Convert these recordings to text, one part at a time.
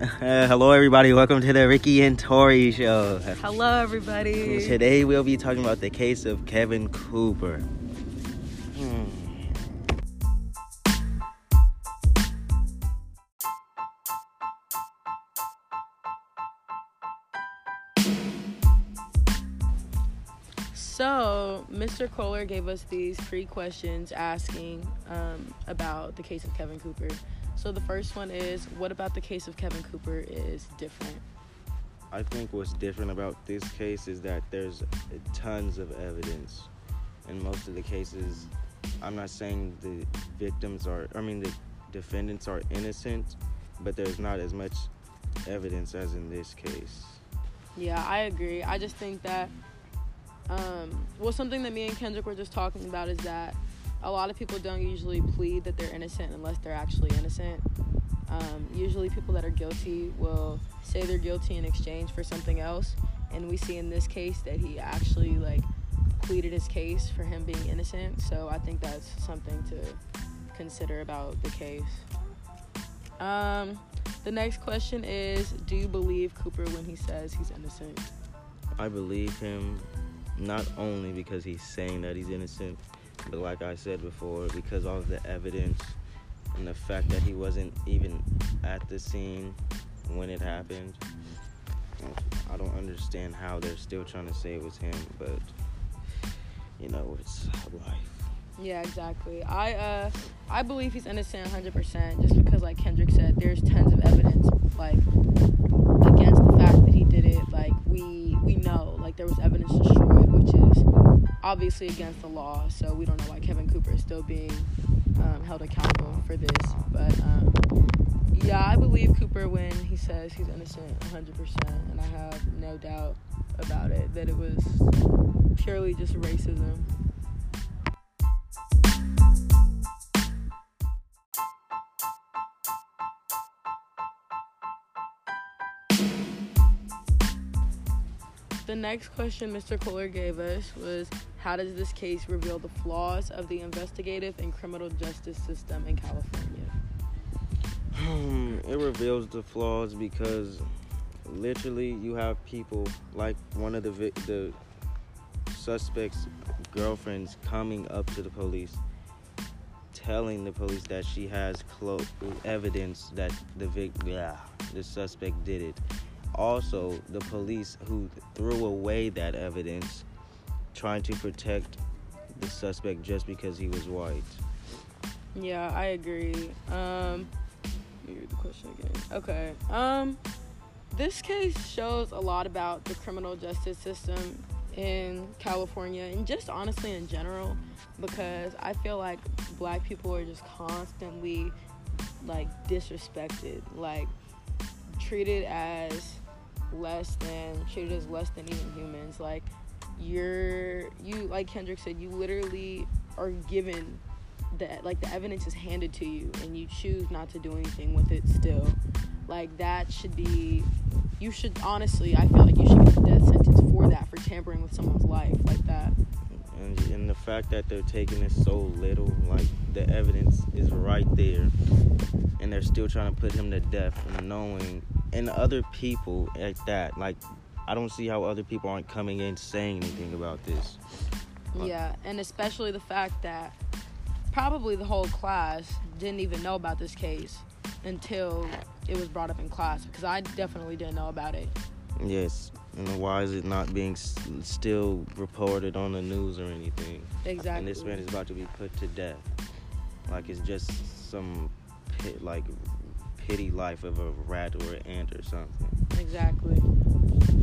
Uh, hello, everybody. Welcome to the Ricky and Tori show. Hello, everybody. Today, we'll be talking about the case of Kevin Cooper. Kohler gave us these three questions asking um, about the case of Kevin Cooper. So, the first one is What about the case of Kevin Cooper is different? I think what's different about this case is that there's tons of evidence. In most of the cases, I'm not saying the victims are, I mean, the defendants are innocent, but there's not as much evidence as in this case. Yeah, I agree. I just think that, um, well, something that me and Kendrick were just talking about is that a lot of people don't usually plead that they're innocent unless they're actually innocent. Um, usually, people that are guilty will say they're guilty in exchange for something else, and we see in this case that he actually like pleaded his case for him being innocent. So I think that's something to consider about the case. Um, the next question is Do you believe Cooper when he says he's innocent? I believe him not only because he's saying that he's innocent, but like I said before, because all of the evidence and the fact that he wasn't even at the scene when it happened. I don't understand how they're still trying to say it was him, but you know, it's life. Yeah, exactly. I uh I believe he's innocent 100% just because like Kendrick said there's tons of evidence like against the fact that he did it. Like we we know like there was evidence destroyed which is obviously against the law. So we don't know why Kevin Cooper is still being um, held accountable for this. But um, yeah, I believe Cooper when he says he's innocent 100%, and I have no doubt about it that it was purely just racism. The next question Mr. Kohler gave us was How does this case reveal the flaws of the investigative and criminal justice system in California? Um, it reveals the flaws because literally you have people like one of the vi- the suspect's girlfriends coming up to the police telling the police that she has clo- evidence that the vic- the suspect did it also the police who threw away that evidence trying to protect the suspect just because he was white Yeah, I agree. Um, let me read the question again. Okay. Um, this case shows a lot about the criminal justice system in California and just honestly in general because I feel like black people are just constantly like disrespected, like treated as less than treated as less than even humans. Like you're you like Kendrick said, you literally are given that like the evidence is handed to you and you choose not to do anything with it still. Like that should be you should honestly I feel like you should get a death sentence for that for tampering with someone's life like that. and, and the fact that they're taking it so little like the evidence is right there and they're still trying to put him to death knowing and other people at that like i don't see how other people aren't coming in saying anything about this Like- Yeah, and especially the fact that probably the whole class didn't even know about this case until it was brought up in class because I definitely didn't know about it. yes and why is it not being s- still reported on the news or anything Exactly. and this man is about to be put to death like it's just some pit, like pity life of a rat or an ant or something Exactly.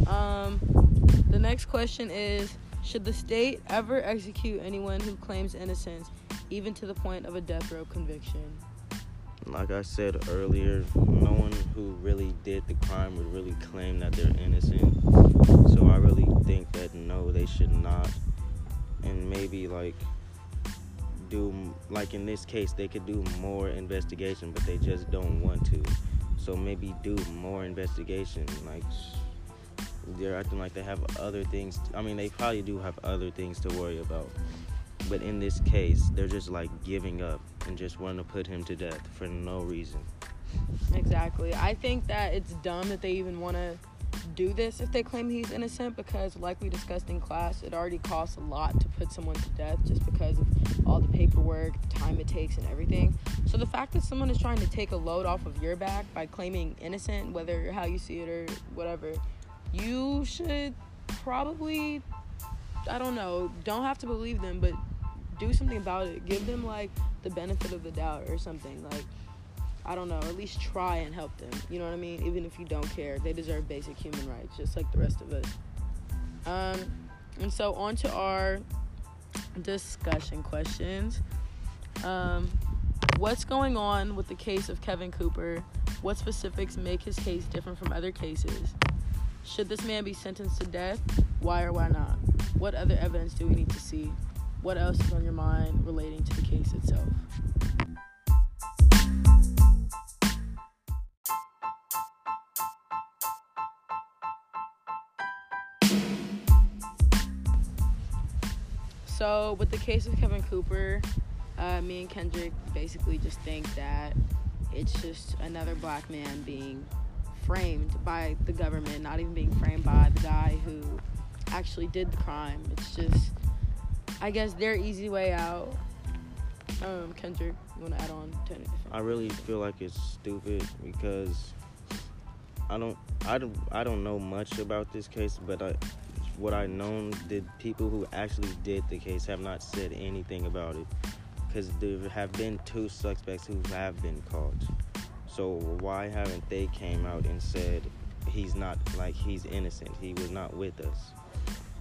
Um, the next question is Should the state ever execute anyone who claims innocence, even to the point of a death row conviction? like I said earlier, no one who really did the crime would really claim that they're innocent. So I really think that no, they should not. And maybe like do like in this case, they could do more investigation, but they just don't want to. So maybe do more investigation. Like they're acting like they have other things. I mean, they probably do have other things to worry about. But in this case, they're just like giving up and just wanting to put him to death for no reason. Exactly. I think that it's dumb that they even want to do this if they claim he's innocent because, like we discussed in class, it already costs a lot to put someone to death just because of all the paperwork, the time it takes, and everything. So the fact that someone is trying to take a load off of your back by claiming innocent, whether how you see it or whatever, you should probably, I don't know, don't have to believe them, but do something about it. Give them like the benefit of the doubt or something. Like, I don't know, at least try and help them. You know what I mean? Even if you don't care, they deserve basic human rights, just like the rest of us. Um, and so on to our discussion questions. Um, what's going on with the case of Kevin Cooper? What specifics make his case different from other cases? Should this man be sentenced to death? Why or why not? What other evidence do we need to see? What else is on your mind relating to the case itself? So, with the case of Kevin Cooper, uh, me and Kendrick basically just think that it's just another black man being framed by the government, not even being framed by the guy who actually did the crime. It's just, I guess, their easy way out. Um, Kendrick, you want to add on to anything? I really feel like it's stupid because I don't, I don't, I don't know much about this case, but I, what I know, the people who actually did the case have not said anything about it because there have been two suspects who have been caught. So why haven't they came out and said he's not like he's innocent? He was not with us.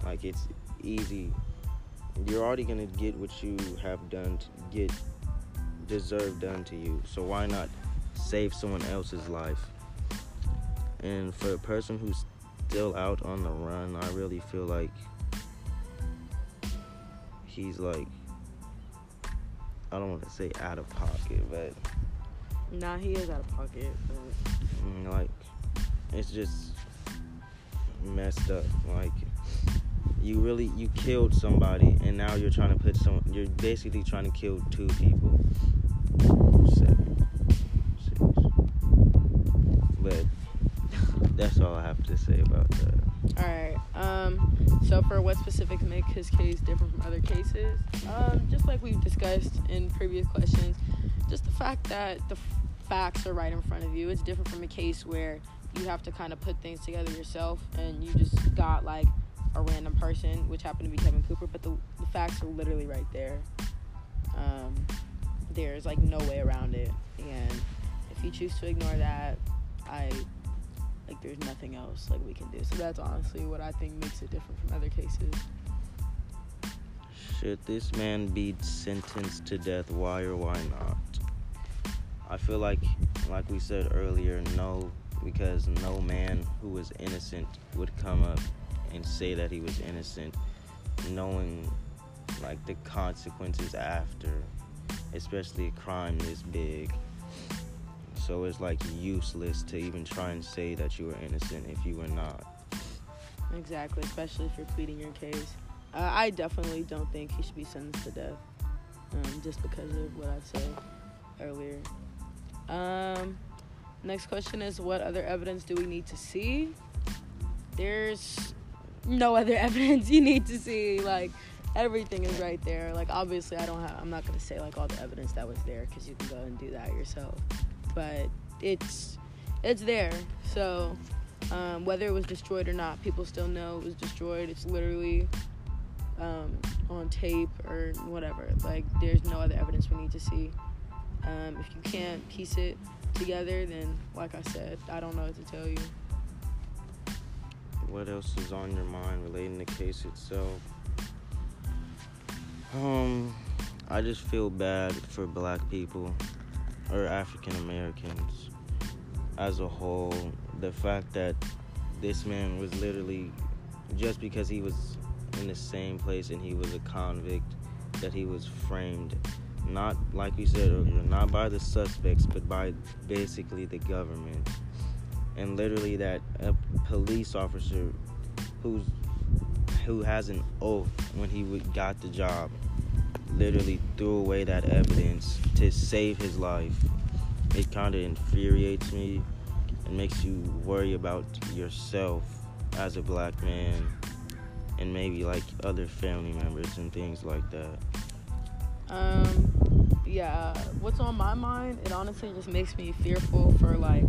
Like it's easy. You're already gonna get what you have done to get deserve done to you. So why not save someone else's life? And for a person who's still out on the run, I really feel like he's like I don't want to say out of pocket, but Nah, he is out of pocket. But... Mm, like it's just messed up. Like you really you killed somebody, and now you're trying to put some. You're basically trying to kill two people. Seven, have to say about that. All right. Um, so for what specifics make his case different from other cases? Um, just like we've discussed in previous questions, just the fact that the facts are right in front of you. It's different from a case where you have to kind of put things together yourself and you just got like a random person, which happened to be Kevin Cooper, but the, the facts are literally right there. Um, there's like no way around it. And if you choose to ignore that, I like there's nothing else like we can do. So that's honestly what I think makes it different from other cases. Should this man be sentenced to death? Why or why not? I feel like, like we said earlier, no, because no man who was innocent would come up and say that he was innocent, knowing like the consequences after, especially a crime this big. So it's like useless to even try and say that you were innocent if you were not. Exactly, especially if you're pleading your case. Uh, I definitely don't think he should be sentenced to death, um, just because of what I said earlier. Um, next question is what other evidence do we need to see? There's no other evidence you need to see. Like everything is right there. Like obviously, I don't have. I'm not gonna say like all the evidence that was there because you can go and do that yourself. But it's it's there. So um, whether it was destroyed or not, people still know it was destroyed. It's literally um, on tape or whatever. Like there's no other evidence we need to see. Um, if you can't piece it together, then like I said, I don't know what to tell you. What else is on your mind relating to the case itself? Um, I just feel bad for black people or African Americans as a whole. The fact that this man was literally just because he was in the same place and he was a convict that he was framed not like we said earlier, not by the suspects, but by basically the government. And literally, that a police officer who's who has an oath when he got the job literally threw away that evidence to save his life. it kind of infuriates me and makes you worry about yourself as a black man and maybe like other family members and things like that. Um, yeah, what's on my mind? It honestly just makes me fearful for like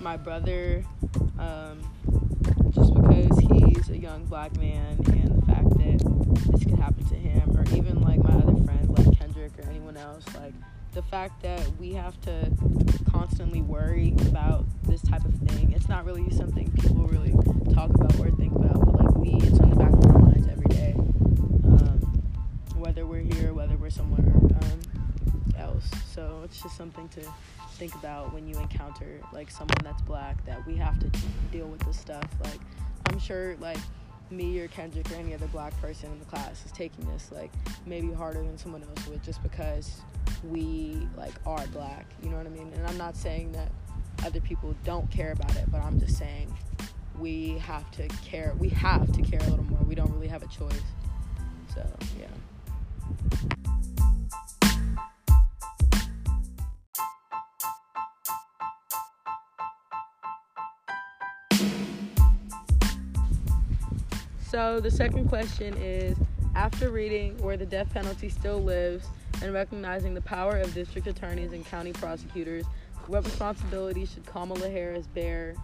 my brother, um, just because he's a young black man and the fact that this could happen to him, or even like my other friends like Kendrick or anyone else, like the fact that we have to constantly worry about this type of thing. It's not really something people really talk about or think about, but like we, it's on the back of our minds every day. Um, whether we're here, whether we're somewhere um, else. So it's just something to think about when you encounter like someone that's black that we have to deal with this stuff. Like I'm sure like me or Kendrick or any other black person in the class is taking this like maybe harder than someone else would just because we like are black you know what i mean? And i'm not saying that other people don't care about it but i'm just saying we have to care we have to care a little more. We don't really have a choice. So yeah So the second question is after reading Where the Death Penalty Still Lives and recognizing the power of district attorneys and county prosecutors, what responsibility should Kamala Harris bear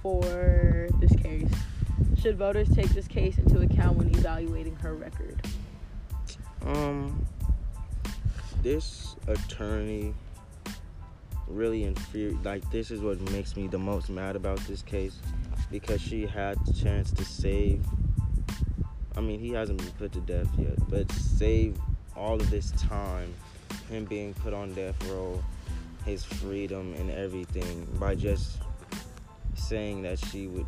for this case? Should voters take this case into account when evaluating her record? Um, this attorney really infuriates. Like, this is what makes me the most mad about this case because she had the chance to save. I mean, he hasn't been put to death yet, but save all of this time, him being put on death row, his freedom and everything by just saying that she would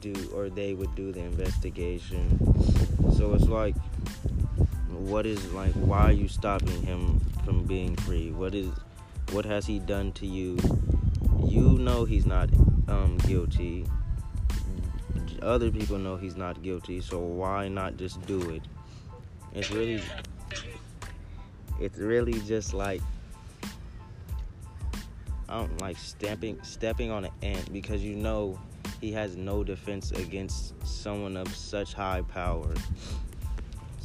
do or they would do the investigation. So it's like, what is like? Why are you stopping him from being free? What is, what has he done to you? You know he's not um, guilty other people know he's not guilty, so why not just do it? It's really it's really just like I don't like stamping stepping on an ant because you know he has no defense against someone of such high power.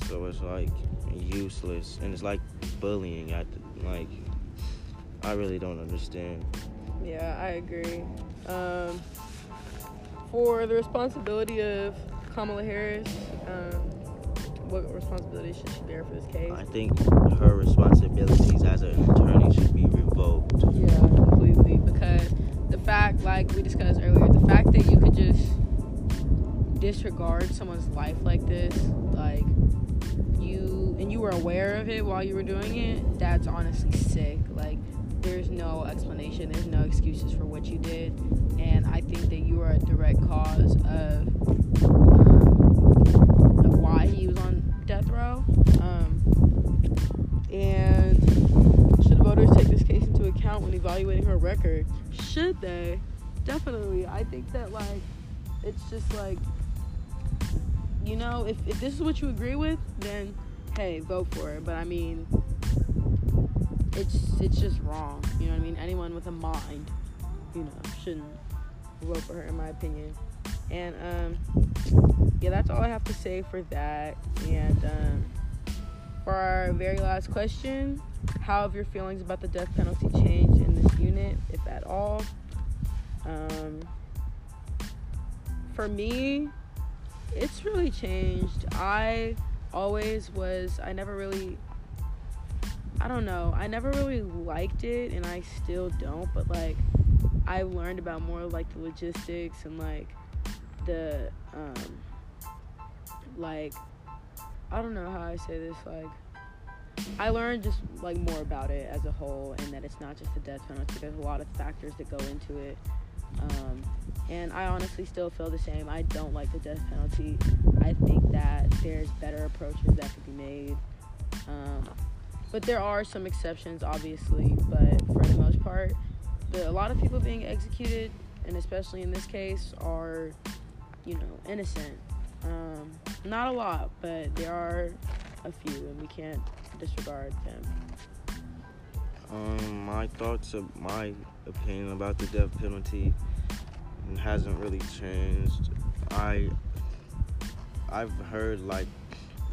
So it's like useless and it's like bullying the, like I really don't understand. Yeah, I agree. Um, for the responsibility of Kamala Harris, um, what responsibility should she bear for this case? I think her responsibilities as an attorney should be revoked. Yeah, completely. Because the fact, like we discussed earlier, the fact that you could just disregard someone's life like this, like you, and you were aware of it while you were doing it, that's honestly sick. Like, there's no explanation, there's no excuses for what you did. And I think that you are a direct cause of, um, of why he was on death row. Um, and should voters take this case into account when evaluating her record? Should they? Definitely. I think that, like, it's just like, you know, if, if this is what you agree with, then hey, vote for it. But I mean, it's it's just wrong. You know what I mean? Anyone with a mind, you know, shouldn't vote for her, in my opinion. And um, yeah, that's all I have to say for that. And um, for our very last question, how have your feelings about the death penalty changed in this unit, if at all? Um, for me, it's really changed. I always was, I never really I don't know. I never really liked it, and I still don't. But like, I learned about more like the logistics and like the um, like I don't know how I say this. Like, I learned just like more about it as a whole, and that it's not just the death penalty. There's a lot of factors that go into it. Um, and I honestly still feel the same. I don't like the death penalty. I think that there's better approaches that could be made. Um, but there are some exceptions, obviously. But for the most part, the, a lot of people being executed, and especially in this case, are, you know, innocent. Um, not a lot, but there are a few, and we can't disregard them. Um, my thoughts of my opinion about the death penalty hasn't really changed. I I've heard like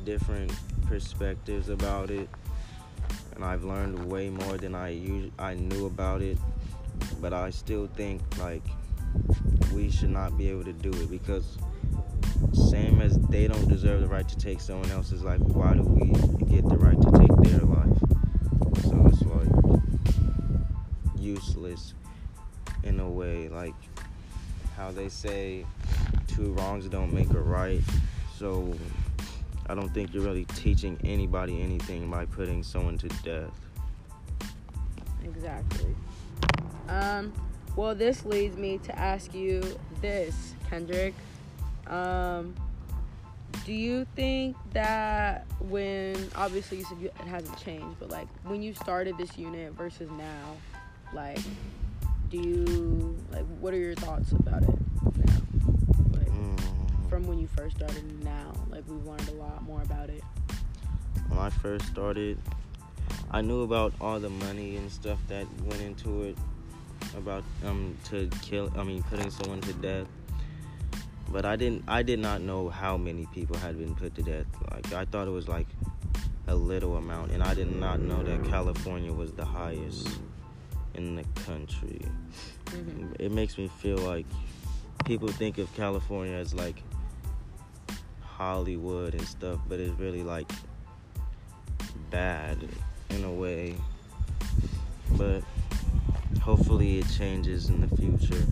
different perspectives about it, and I've learned way more than I us- I knew about it. But I still think like we should not be able to do it because same as they don't deserve the right to take someone else's life, why do we get the right to take their life? So it's like useless in a way, like how they say two wrongs don't make a right. So I don't think you're really teaching anybody anything by putting someone to death. Exactly. Um, well, this leads me to ask you this, Kendrick. Um, do you think that when obviously you said you, it hasn't changed, but like when you started this unit versus now, like, do you like what are your thoughts about it. From when you first started now, like we've learned a lot more about it. When I first started, I knew about all the money and stuff that went into it, about um to kill. I mean, putting someone to death. But I didn't. I did not know how many people had been put to death. Like I thought it was like a little amount, and I did not know that California was the highest in the country. hmm It makes me feel like people think of California as like Hollywood and stuff, but it's really like bad in a way. But hopefully it changes in the future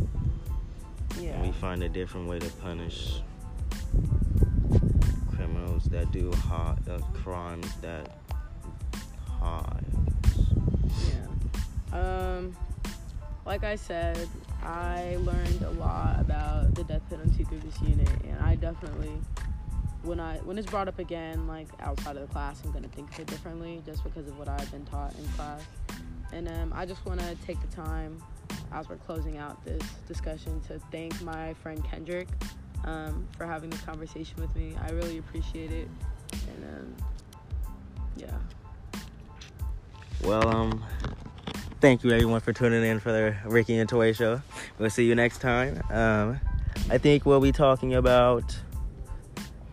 Yeah. and we find a different way to punish criminals that do high, uh, crimes that high. Yeah. Um, like I said, I learned a lot about the death penalty through this unit, and I definitely, when I when it's brought up again, like outside of the class, I'm gonna think of it differently, just because of what I've been taught in class. And um, I just want to take the time, as we're closing out this discussion, to thank my friend Kendrick um, for having this conversation with me. I really appreciate it, and um, yeah. Well, um, thank you everyone for tuning in for the Ricky and Toy show. We'll see you next time. Um, I think we'll be talking about.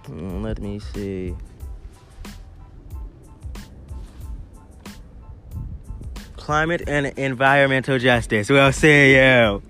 Let me see. Climate and environmental justice. We'll see you.